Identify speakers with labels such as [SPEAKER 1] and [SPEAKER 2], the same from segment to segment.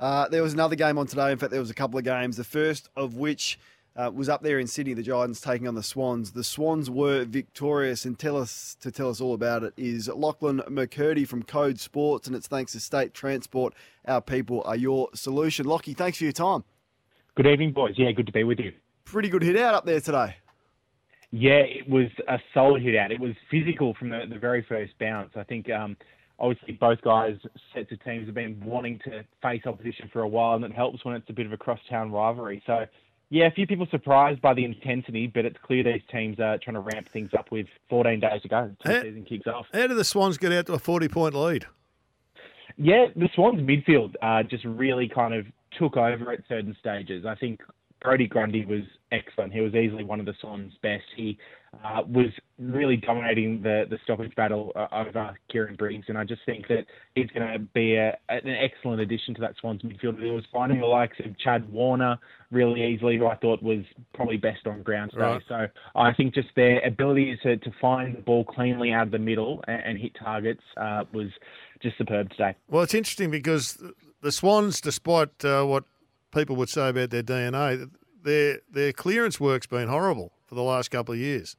[SPEAKER 1] Uh, there was another game on today. In fact, there was a couple of games. The first of which uh, was up there in Sydney. The Giants taking on the Swans. The Swans were victorious, and tell us to tell us all about it is Lachlan McKirdy from Code Sports, and it's thanks to State Transport. Our people are your solution. Lockie, thanks for your time.
[SPEAKER 2] Good evening, boys. Yeah, good to be with you.
[SPEAKER 1] Pretty good hit out up there today.
[SPEAKER 2] Yeah, it was a solid hit out. It was physical from the, the very first bounce. I think um, obviously both guys, sets of teams, have been wanting to face opposition for a while, and it helps when it's a bit of a cross-town rivalry. So, yeah, a few people surprised by the intensity, but it's clear these teams are trying to ramp things up with 14 days to go until the season kicks off.
[SPEAKER 3] How did the Swans get out to a 40-point lead?
[SPEAKER 2] Yeah, the Swans midfield uh, just really kind of took over at certain stages. I think Brodie Grundy was excellent. He was easily one of the Swans' best. He uh, was really dominating the, the stoppage battle uh, over Kieran Briggs, and I just think that he's going to be a, an excellent addition to that Swans midfield. It was finding the likes of Chad Warner really easily, who I thought was probably best on ground today. Right. So I think just their ability to, to find the ball cleanly out of the middle and, and hit targets uh, was just superb today.
[SPEAKER 3] Well, it's interesting because the Swans, despite uh, what people would say about their DNA, their their clearance work's been horrible for the last couple of years.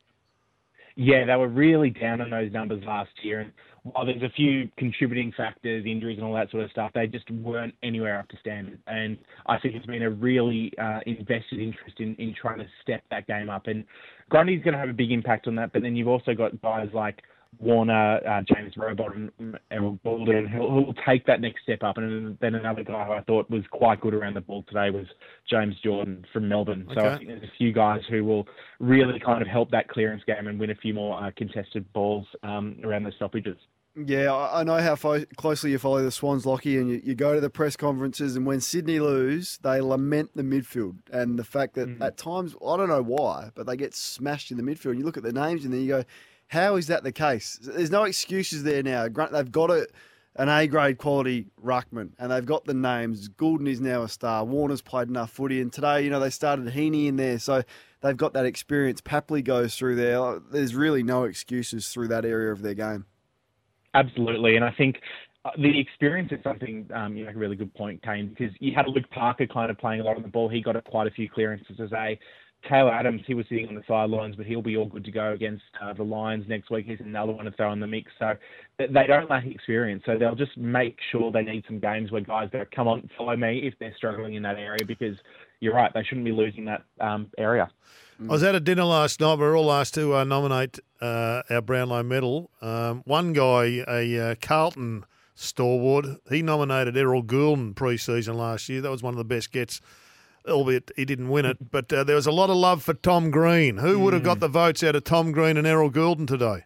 [SPEAKER 2] Yeah, they were really down on those numbers last year, and while there's a few contributing factors, injuries and all that sort of stuff, they just weren't anywhere up to standard. And I think it's been a really uh, invested interest in, in trying to step that game up. And Grundy's going to have a big impact on that, but then you've also got guys like Warner, uh, James Rowbottom, Errol Gulden, who'll, who'll, take that next step up. And then another guy who I thought was quite good around the ball today was James Jordon from Melbourne. Okay. So I think there's a few guys who will really kind of help that clearance game and win a few more uh, contested balls um, around the stoppages.
[SPEAKER 1] Yeah, I know how fo- closely you follow the Swans, Lockie, and you, you, go to the press conferences, and when Sydney lose, they lament the midfield and the fact that mm-hmm. at times, I don't know why, but they get smashed in the midfield. And you look at the names, and then you go, how is that the case? There's no excuses there now. They've got a, an A grade quality ruckman, and they've got the names. Gulden is now a star. Warner's played enough footy, and today, you know, they started Heeney in there, so they've got that experience. Papley goes through there. There's really no excuses through that area of their game.
[SPEAKER 2] Absolutely, and I think uh, the experience is something um, you make a really good point, Kane, because you had Luke Parker kind of playing a lot on the ball. He got quite a few clearances as a Taylor Adams, he was sitting on the sidelines, but he'll be all good to go against uh, the Lions next week. He's another one to throw in the mix. So they don't lack experience. So they'll just make sure they need some games where guys go, come on, follow me if they're struggling in that area because you're right, they shouldn't be losing that um, area.
[SPEAKER 3] I was at a dinner last night. We are all asked to uh, nominate uh, our Brownlow medal. Um, one guy, a uh, Carlton stalwart, he nominated Errol Gulden pre-season last year. That was one of the best gets albeit he didn't win it. But uh, there was a lot of love for Tom Green. Who would have got hmm. the votes out of Tom Green and Errol Gulden today?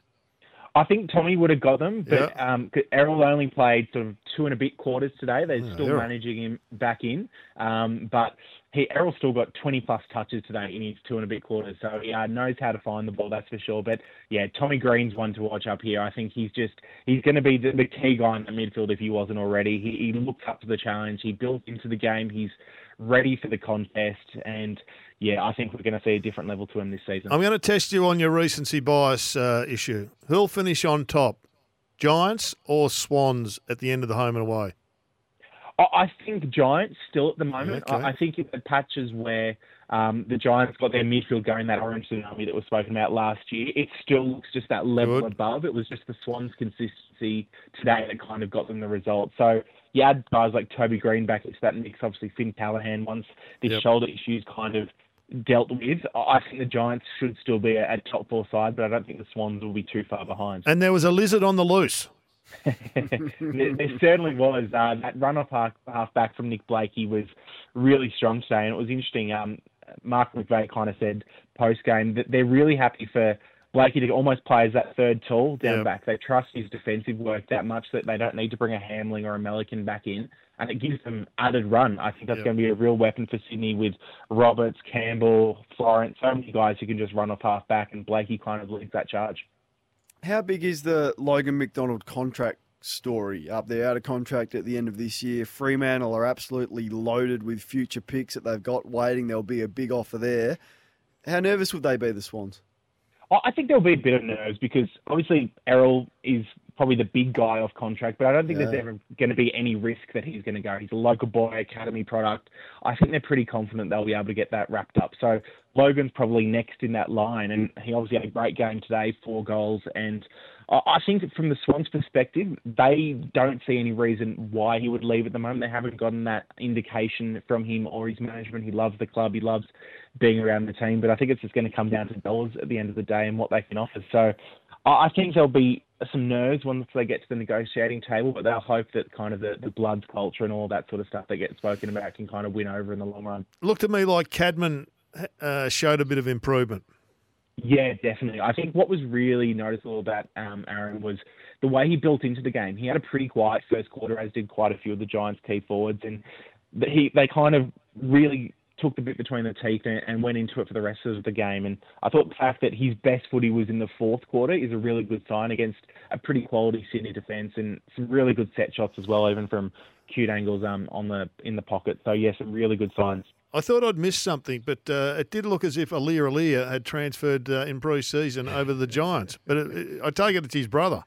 [SPEAKER 2] I think Tommy would have got them, but yeah. um, Errol only played sort of two and a bit quarters today. They're yeah, still Errol. managing him back in, um, but he Errol still got 20 plus touches today in his two and a bit quarters, so he uh, knows how to find the ball, that's for sure. But yeah, Tommy Green's one to watch up here. I think he's just he's going to be the, the, key guy in the midfield if he wasn't already. He, he looks up to the challenge. He built into the game. He's ready for the contest. And yeah, I think we're going to see a different level to him this season.
[SPEAKER 3] I'm going to test you on your recency bias uh, issue. Who'll finish on top, Giants or Swans at the end of the home and away?
[SPEAKER 2] I think Giants still at the moment. Okay. I think in the patches where um, the Giants got their midfield going, that orange tsunami that was spoken about last year, it still looks just that level Good. above. It was just the Swans' consistency today that kind of got them the result. So you add guys like Toby Greene back into that mix. Obviously, Finn Callaghan once these yep. shoulder issues kind of dealt with. I think the Giants should still be a, a top four side, but I don't think the Swans will be too far behind.
[SPEAKER 3] And there was a lizard on the loose.
[SPEAKER 2] there, certainly was. Uh, that run off half, half back from Nick Blakey was really strong today, and it was interesting. Um, Mark McVeigh kind of said post game that they're really happy for Blakey to almost play as that third tall down yeah. back. They trust his defensive work that much that they don't need to bring a Hamling or a Melican back in, and it gives them added run. I think that's yeah. going to be a real weapon for Sydney with Roberts, Campbell, Florent, so many guys who can just run off half back, and Blakey kind of leads that charge.
[SPEAKER 1] How big is the Logan McDonald contract story up there, out of contract at the end of this year? Fremantle are absolutely loaded with future picks that they've got waiting. There'll be a big offer there. How nervous would they be, the Swans?
[SPEAKER 2] I think there'll be a bit of nerves because obviously Errol is probably the big guy off contract, but I don't think
[SPEAKER 1] Yeah.
[SPEAKER 2] there's ever going to be any risk that he's going to go. He's a local boy academy product. I think they're pretty confident they'll be able to get that wrapped up. So Logan's probably next in that line, and he obviously had a great game today, four goals, and I think that from the Swans' perspective, they don't see any reason why he would leave at the moment. They haven't gotten that indication from him or his management. He loves the club. He loves being around the team. But I think it's just going to come down to dollars at the end of the day and what they can offer. So I I think there'll be some nerves once they get to the negotiating table, but they'll hope that kind of the, the Bloods culture and all that sort of stuff that gets spoken about can kind of win over in the long run.
[SPEAKER 3] Looked to me like Cadman uh, showed a bit of improvement.
[SPEAKER 2] Yeah, definitely. I think what was really noticeable about um, Aaron was the way he built into the game. He had a pretty quiet first quarter, as did quite a few of the Giants' key forwards, and he they kind of really took the bit between the teeth and, and went into it for the rest of the game. And I thought the fact that his best footy was in the fourth quarter is a really good sign against a pretty quality Sydney defence and some really good set shots as well, even from cute angles um, on the in the pocket. So yeah, some really good signs.
[SPEAKER 3] I thought I'd missed something, but uh, it did look as if Aliir Aliir had transferred uh, in pre-season over the Giants. But it, it, I take it it's his brother,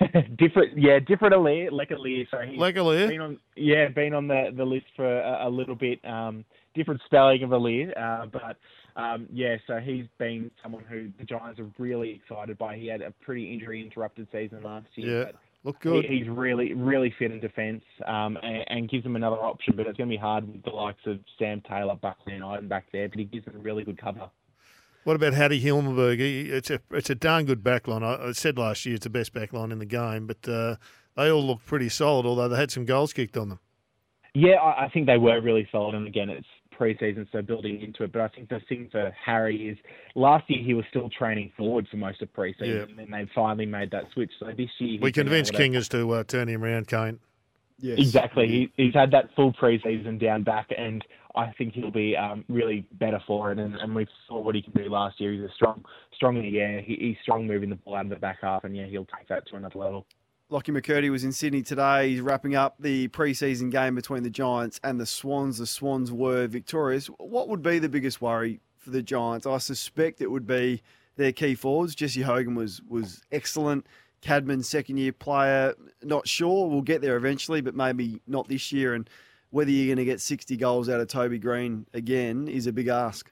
[SPEAKER 2] different, yeah, different Alir, like Alir. So he's
[SPEAKER 3] like Alir.
[SPEAKER 2] been on, yeah, been on the, the list for a, a little bit. Um, different spelling of Alir, uh, but um, yeah, so he's been someone who the Giants are really excited by. He had a pretty injury interrupted season last year.
[SPEAKER 3] Yeah, look good.
[SPEAKER 2] He, he's really, really fit in defence um, and, and gives them another option, but it's going to be hard with the likes of Sam Taylor, Buckley, and Idun back there. But he gives them really good cover.
[SPEAKER 3] What about Harry Himmelberg? He, it's a it's a darn good backline. I, I said last year it's the best backline in the game, but uh, they all look pretty solid. Although they had some goals kicked on them.
[SPEAKER 2] Yeah, I, I think they were really solid. And again, it's pre-season, so building into it. But I think the thing for Harry is last year he was still training forward for most of pre-season,
[SPEAKER 3] Yeah.
[SPEAKER 2] and then they finally made that switch. So this year,
[SPEAKER 3] We convinced
[SPEAKER 2] to-
[SPEAKER 3] Kingers to uh, turn him around, Kane.
[SPEAKER 1] Yes.
[SPEAKER 2] Exactly. He, he's had that full pre-season down back, and I think he'll be um, really better for it. And, and we saw what he can do last year. He's a strong, strong in the air. He, he's strong moving the ball out of the back half, and yeah, he'll take that to another level.
[SPEAKER 1] Lockie McKirdy was in Sydney today. He's wrapping up the pre-season game between the Giants and the Swans. The Swans were victorious. What would be the biggest worry for the Giants? I suspect it would be their key forwards. Jesse Hogan was was excellent. Cadman, second year player. Not sure. We'll get there eventually, but maybe not this year. And whether you're going to get 60 goals out of Toby Greene again is a big ask.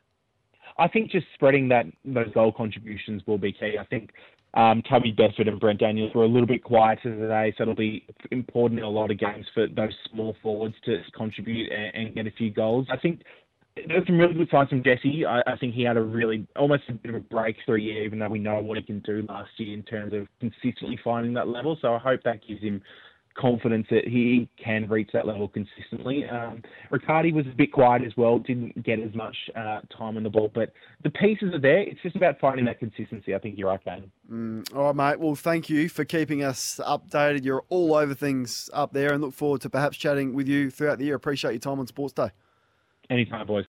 [SPEAKER 2] I think just spreading that those goal contributions will be key. I think um, Toby Bedford and Brent Daniels were a little bit quieter today, so it'll be important in a lot of games for those small forwards to contribute and, and get a few goals. I think there's some really good signs from Jesse. I, I think he had a really almost a bit of a breakthrough year, even though we know what he can do last year in terms of consistently finding that level. So I hope that gives him confidence that he can reach that level consistently. Um, Riccardi was a bit quiet as well, didn't get as much uh, time on the ball, but the pieces are there. It's just about finding that consistency. I think you're right, Kane.
[SPEAKER 1] Mm, all right, mate. Well, thank you for keeping us updated. You're all over things up there and look forward to perhaps chatting with you throughout the year. Appreciate your time on Sports Day.
[SPEAKER 2] Anytime, boys.